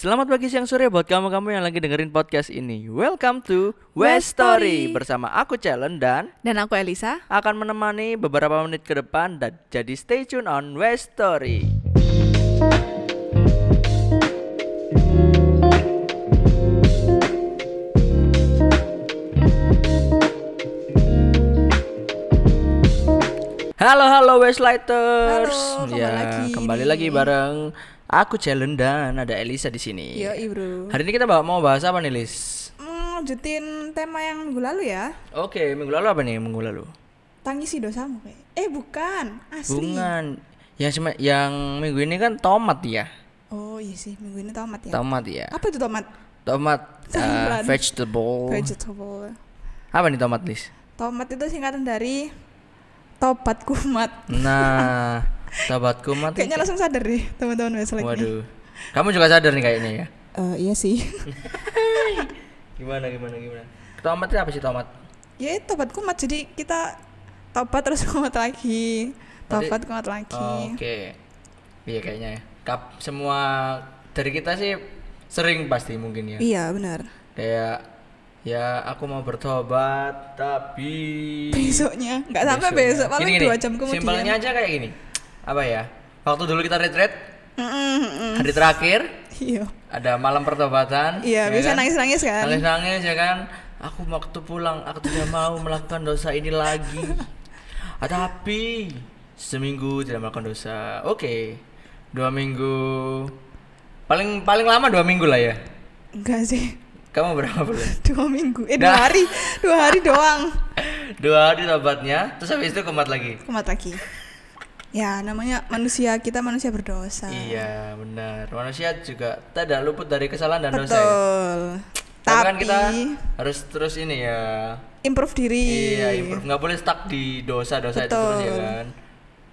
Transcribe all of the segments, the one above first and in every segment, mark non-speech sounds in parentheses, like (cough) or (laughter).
Selamat pagi, siang, sore buat kamu-kamu yang lagi dengerin podcast ini. Welcome to West Story bersama aku Challenge dan Dan aku Elisa. akan menemani beberapa menit ke depan dan jadi stay tune on West Story. Halo halo Westlighters. Halo, kembali ya, lagi kembali lagi bareng aku Challenge dan ada Elisa di sini. Yo, bro. Hari ini kita mau bahas apa nih, Lis? Hmm, lanjutin tema yang minggu lalu ya. Oke, minggu lalu apa nih minggu lalu? Tangisi dosamu kayak. Eh, bukan. Asli. Bungan. Yang yang minggu ini kan tomat ya. Oh, iya sih, minggu ini tomat ya. Tomat ya. Apa itu tomat? Tomat (laughs) uh, vegetable. Vegetable. Apa nih tomat, Lis? Tomat itu singkatan dari tobat kumat. Nah, (laughs) tobat kumat. Kayaknya langsung sadar deh teman-teman Westlake nih. Waduh. Kamu juga sadar nih kayaknya ya. Eh, iya sih. (laughs) Gimana gimana gimana? Tomat apa sih tomat? ya itu tobat kumat. Jadi kita tobat terus (laughs) kumat lagi. Tobat kumat lagi. Oke. Iya kayaknya ya. Kap semua dari kita sih sering pasti mungkin ya. Iya, benar. Kayak ya aku mau bertobat tapi Besoknya, nggak sampai besok, paling dua jam kemudian. Simpelnya aja kayak gini. Apa ya? Waktu dulu kita retreat mm-mm. hari terakhir Iya. ada malam pertobatan. Iya, ya bisa kan? nangis-nangis kan? Nangis-nangis ya kan. Aku waktu pulang aku tidak mau melakukan dosa ini lagi. Ah, tapi seminggu tidak melakukan dosa. Oke. Dua minggu. Paling paling lama dua minggu lah ya. Enggak sih. Kamu berapa bulan? (laughs) Dua minggu. Eh, dua Nah. hari. Dua hari doang. (laughs) Dua hari tobatnya, terus habis itu kumat lagi. Kumat lagi. Ya, namanya manusia, kita manusia berdosa. Iya, benar. Manusia juga tidak luput dari kesalahan dan dosa. Ya. Betul. Tapi Tapi, kan kita harus terus ini ya. improve diri. Iya, improve. Nggak boleh stuck di dosa-dosa itu Betul. terus ya kan.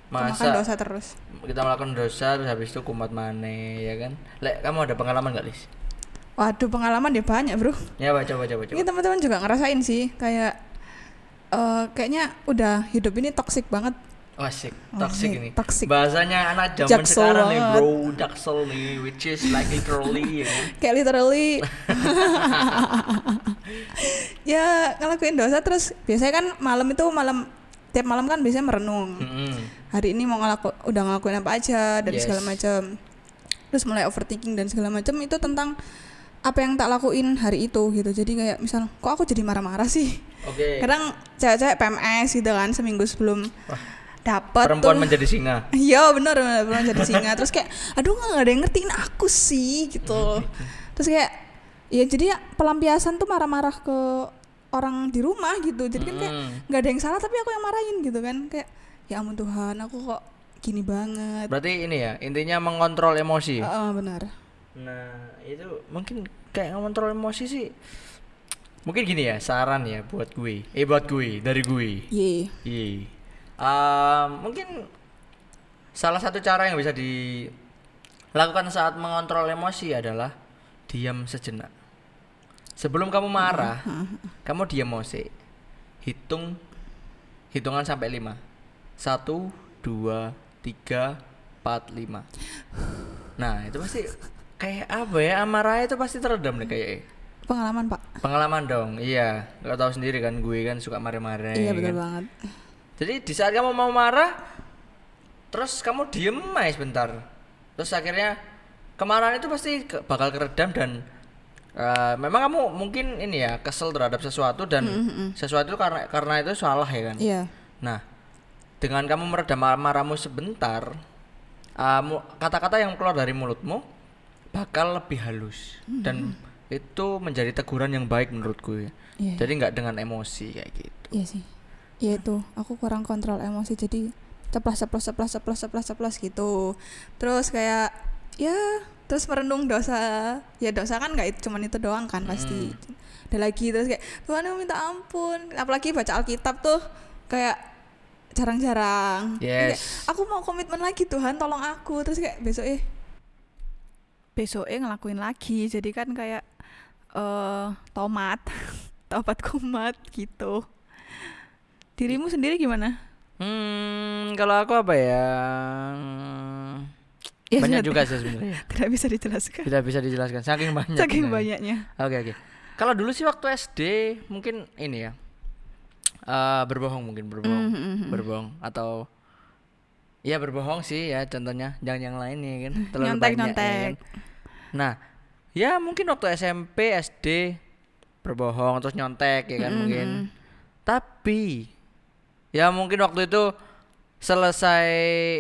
Makan Masa dosa terus. kita melakukan dosa terus habis itu kumat mane ya kan? Lek, kamu ada pengalaman nggak, Lis? Waduh, pengalaman dia banyak, Bro. Ya, coba coba. coba. Ini teman-teman juga ngerasain sih, kayak eh kayaknya udah hidup ini toxic banget. Wah, asik. Wah, Toxic ini toxic. Bahasanya anak zaman sekarang nih, banget. bro. (laughs) Jaksel nih, which is like literally ya. kan? (laughs) Kayak literally (laughs) ya ngelakuin dosa terus biasanya kan malam itu malam tiap malam kan biasanya merenung. Mm-mm. hari ini mau ngelaku udah ngelakuin apa aja dan Yes. segala macam terus mulai overthinking dan segala macam itu tentang apa yang tak lakuin hari itu gitu jadi kayak misal kok aku jadi marah-marah sih Oke. kadang cewek-cewek PMS gitu kan seminggu sebelum dapat Perempuan tuh menjadi singa. (laughs) iya bener bener bener jadi singa terus kayak aduh nggak ada yang ngertiin aku sih gitu (laughs) terus kayak ya jadi ya pelampiasan tuh marah-marah ke orang di rumah gitu jadi kan kayak Mm. nggak ada yang salah tapi aku yang marahin gitu kan kayak ya ampun Tuhan aku kok gini banget Berarti ini ya, intinya mengontrol emosi. Heeh, benar Nah, itu mungkin kayak ngontrol emosi sih. Mungkin gini ya, saran ya buat gue. Eh buat gue, dari gue. Iya. Um, mungkin salah satu cara yang bisa dilakukan saat mengontrol emosi adalah diam sejenak. Sebelum kamu marah, kamu diam mose. Hitung hitungan sampai lima. Satu, dua, tiga, empat, lima. Nah, itu pasti kayak apa ya? Amarahnya itu pasti teredam deh kayak pengalaman pak pengalaman dong. Iya, lo tahu sendiri kan gue kan suka marah-marah. iya ya betul kan? banget Jadi di saat kamu mau marah, terus kamu diem aja sebentar. Terus akhirnya kemarahan itu pasti ke- bakal keredam dan eh, memang kamu mungkin ini ya kesel terhadap sesuatu dan sesuatu itu karena karena itu salah ya kan. iya Nah, dengan kamu meredam marahmu sebentar, eh, kata-kata yang keluar dari mulutmu bakal lebih halus dan itu menjadi teguran yang baik menurutku ya. Iya, Jadi nggak dengan emosi kayak gitu. iya sih iya itu aku kurang kontrol emosi jadi ceplas ceplos ceplos ceplos ceplos ceplos gitu. Terus kayak ya terus merenung dosa. Ya dosa kan nggak itu cuman itu doang kan pasti. Ada lagi terus kayak Tuhan aku minta ampun. Apalagi baca Alkitab tuh kayak jarang-jarang. Kayak, Yes. aku mau komitmen lagi Tuhan tolong aku. Terus kayak besok eh besok eh ngelakuin lagi. Jadi kan kayak eh tomat (laughs) tomat kumat gitu dirimu sendiri gimana Hmm, kalau aku apa ya? Hmm, Ya, banyak juga sih sebenarnya (laughs) tidak bisa dijelaskan tidak bisa dijelaskan saking (laughs) banyak saking banyaknya Oke oke. Kalau dulu sih waktu SD mungkin ini ya. eh berbohong mungkin berbohong. Mhm, mhm. Berbohong atau ya berbohong sih ya contohnya jangan yang lain ya kan. Terlalu Nyontek, banyak, ya nyontek. kan. Nah, ya mungkin waktu SMP, SD berbohong terus nyontek ya kan Mhm, mungkin. mhm. Tapi ya mungkin waktu itu selesai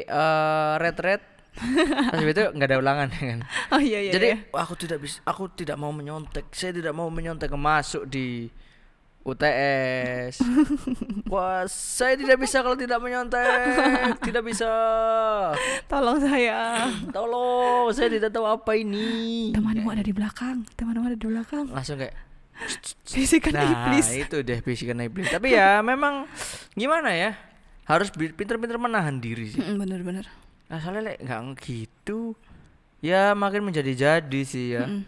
eh red-red Terus (laughs) itu nggak ada ulangan ya kan. oh iya iya Jadi iya. "Wah, aku tidak bisa, aku tidak mau menyontek. Saya tidak mau menyontek masuk di UTS. (laughs) Wah, saya tidak bisa kalau tidak menyontek. Tidak bisa. tolong saya Tolong, saya tidak tahu apa ini. temanmu ada di belakang temanmu ada di belakang Langsung kayak bisikan Nah, iblis itu deh bisikan iblis. Tapi ya memang gimana ya? Harus pinter-pinter menahan diri sih. Mm, bener-bener Nah, soalnya lek nggak gitu ya makin menjadi-jadi sih ya. Mm-mm.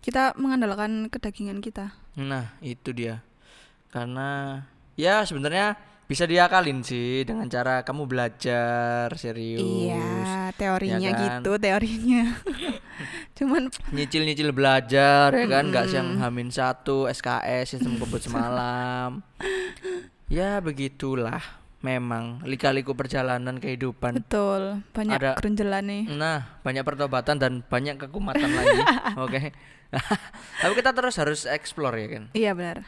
kita mengandalkan kedagingan kita Nah, itu dia. Karena ya sebenarnya bisa diakalin sih dengan cara kamu belajar serius. iya teorinya ya kan? gitu teorinya (laughs) cuman Nyicil-nyicil belajar ya kan, nggak yang hamin satu SKS sistem kebut semalam. (laughs) ya begitulah. Memang lika-liku perjalanan kehidupan. betul banyak Ada- kerenjelan nih Nah, banyak pertobatan dan banyak kekumatan lagi. (laughs) Oke. (laughs) Tapi kita terus harus explore ya kan. iya benar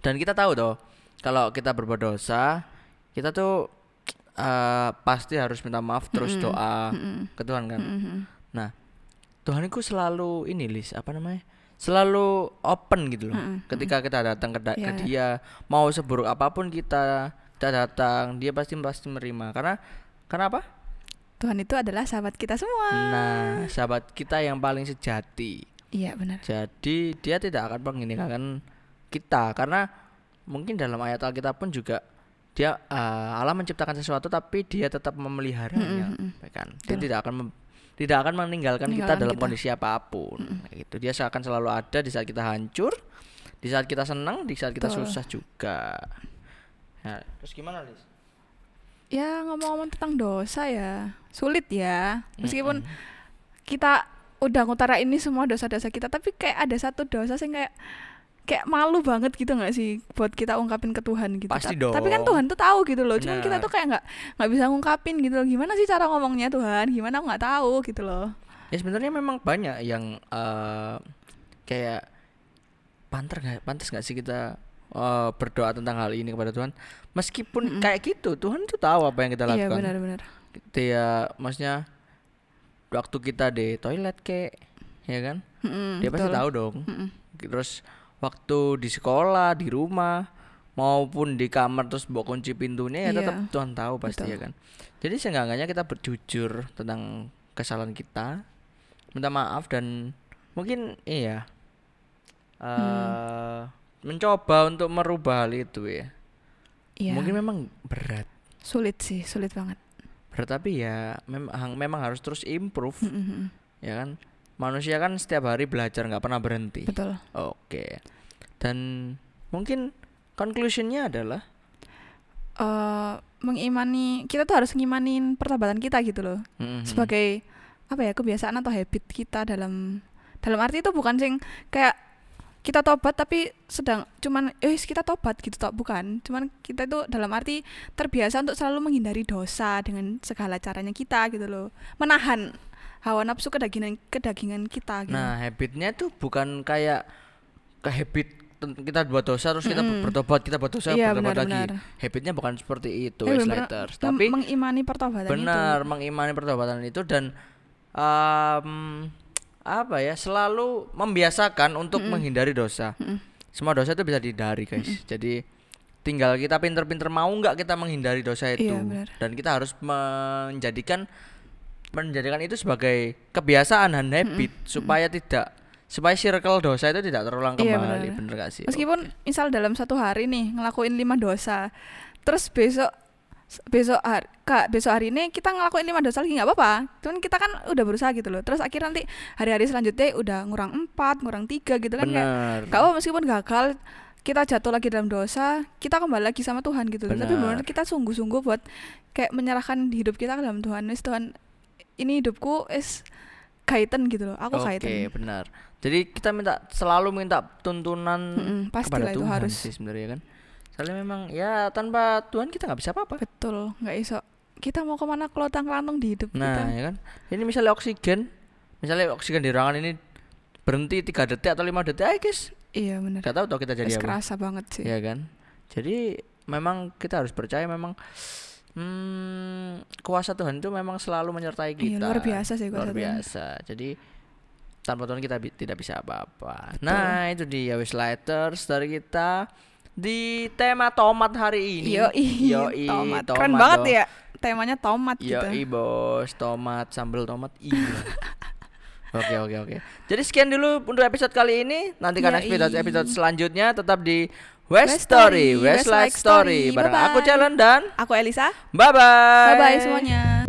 Dan kita tahu toh kalau kita berbuat dosa, kita tuh eh, pasti harus minta maaf terus doa ke Tuhan kan. Mhm. Nah, Tuhan itu selalu ini Lis, apa namanya? Selalu open gitu loh. Ketika kita datang ke, da- ke Iya. dia, mau seburuk apa pun kita, kita datang, dia pasti pasti menerima. Karena kenapa? Tuhan itu adalah sahabat kita semua Nah, sahabat kita yang paling sejati. iya benar Jadi dia tidak akan menginginkan kita karena mungkin dalam ayat Alkitab pun juga dia eh, Allah menciptakan sesuatu tapi dia tetap memeliharanya, ya kan? Dia tidak akan mem- tidak akan meninggalkan kita dalam kita. kondisi apa pun. Kayak gitu. Dia akan selalu ada di saat kita hancur, di saat kita senang, di saat kita Betul. susah juga. Nah, terus gimana, Lis? ya ngomong-ngomong tentang dosa ya sulit ya meskipun kita udah ngutara ini semua dosa-dosa kita tapi kayak ada satu dosa sih kayak kayak malu banget gitu nggak sih buat kita ungkapin ke Tuhan gitu? Pasti Ta- tapi kan dong. Tuhan tuh tahu gitu loh cuman kita tuh kayak nggak nggak bisa ngungkapin gitu loh. Gimana sih cara ngomongnya Tuhan? Gimana aku nggak tahu gitu loh. Ya sebenarnya memang banyak yang eh, kayak pantas nggak pantas nggak sih kita eh, berdoa tentang hal ini kepada Tuhan? Meskipun kayak gitu Tuhan tuh tahu apa yang kita iya lakukan. benar-benar dia maksudnya waktu kita di toilet kek ya kan? Mm-mm, dia pasti betul. tahu dong. Mm-mm. terus waktu di sekolah di rumah maupun di kamar terus bawa kunci pintunya ya Iya. tetap Tuhan tahu pasti Betul. ya kan jadi seenggaknya kita berjujur tentang kesalahan kita minta maaf dan mungkin iya eh Hmm. mencoba untuk merubah hal itu ya iya mungkin memang berat sulit sih sulit banget berat tapi ya memang memang harus terus improve Mm-mm. ya kan manusia kan setiap hari belajar nggak pernah berhenti betul Oke. Dan mungkin conclusionnya adalah? Eh mengimani kita tuh harus ngimanin pertobatan kita gitu loh. Mhm. sebagai apa ya kebiasaan atau habit kita dalam dalam arti itu bukan sing kayak kita tobat tapi sedang cuman eh kita tobat gitu toh bukan. Cuman kita itu dalam arti terbiasa untuk selalu menghindari dosa dengan segala caranya kita gitu loh. Menahan hawa nafsu kedagingan kedagingan kita gitu. Nah habitnya tuh bukan kayak ke habit kita buat dosa terus kita Mm-mm. bertobat kita buat dosa Iya, bertobat lagi benar-benar. habitnya bukan seperti itu bener- lighters. mem- tapi mengimani pertobatan benar itu mengimani pertobatan itu dan em, apa ya selalu membiasakan untuk menghindari dosa Mm-mm. semua dosa itu bisa dihindari guys jadi tinggal kita pinter-pinter mau nggak kita menghindari dosa itu Iya, benar. dan kita harus menjadikan menjadikan itu sebagai kebiasaan dan habit supaya tidak supaya circle dosa itu tidak terulang Iya, kembali benar. bener gak sih Meskipun misal dalam satu hari nih ngelakuin lima dosa, terus besok besok hari kak besok hari ini kita ngelakuin lima dosa lagi nggak apa-apa. Cuman kita kan udah berusaha gitu loh. Terus akhirnya nanti hari-hari selanjutnya udah ngurang empat, ngurang tiga gitu kan kayak bener apa meskipun gagal kita jatuh lagi dalam dosa, kita kembali lagi sama Tuhan gitu. loh. Tapi Benar. benar kita sungguh-sungguh buat kayak menyerahkan hidup kita ke dalam Tuhan. Wis Tuhan ini hidupku is kaitan gitu loh aku Oke, kaitan benar. Jadi kita minta selalu minta tuntunan Mm-mm, pastilah kepada itu Tuhan harus sih sebenarnya kan. Soalnya memang ya tanpa Tuhan kita nggak bisa apa-apa. betul nggak iso kita mau ke mana kelotang kelantung di hidup Nah, kita ya kan. Ini misalnya oksigen, misalnya oksigen di ruangan ini berhenti tiga detik atau lima detik, ayo guys. iya bener Gak tahu toh kita jadi apa. kerasa banget sih Ya kan. Jadi memang kita harus percaya memang hmm, kuasa Tuhan itu memang selalu menyertai Iya, kita. luar biasa sih kuasa Luar Tuhan. biasa. Jadi tanpa Tuhan kita bi- tidak bisa apa-apa. Nah, itu dia wish letters dari kita di tema tomat hari ini. Yo, Yoi, tomat. tomat Keren banget dong. ya temanya tomat Yo, gitu. bos, tomat, sambal tomat. Iya. (laughs) Oke oke oke. Jadi sekian dulu untuk episode kali ini. Nantikan Yoi. episode episode selanjutnya tetap di West West Story, West Life Story. Bareng aku. Jalan dan Aku Elisa. bye bye. Bye bye semuanya.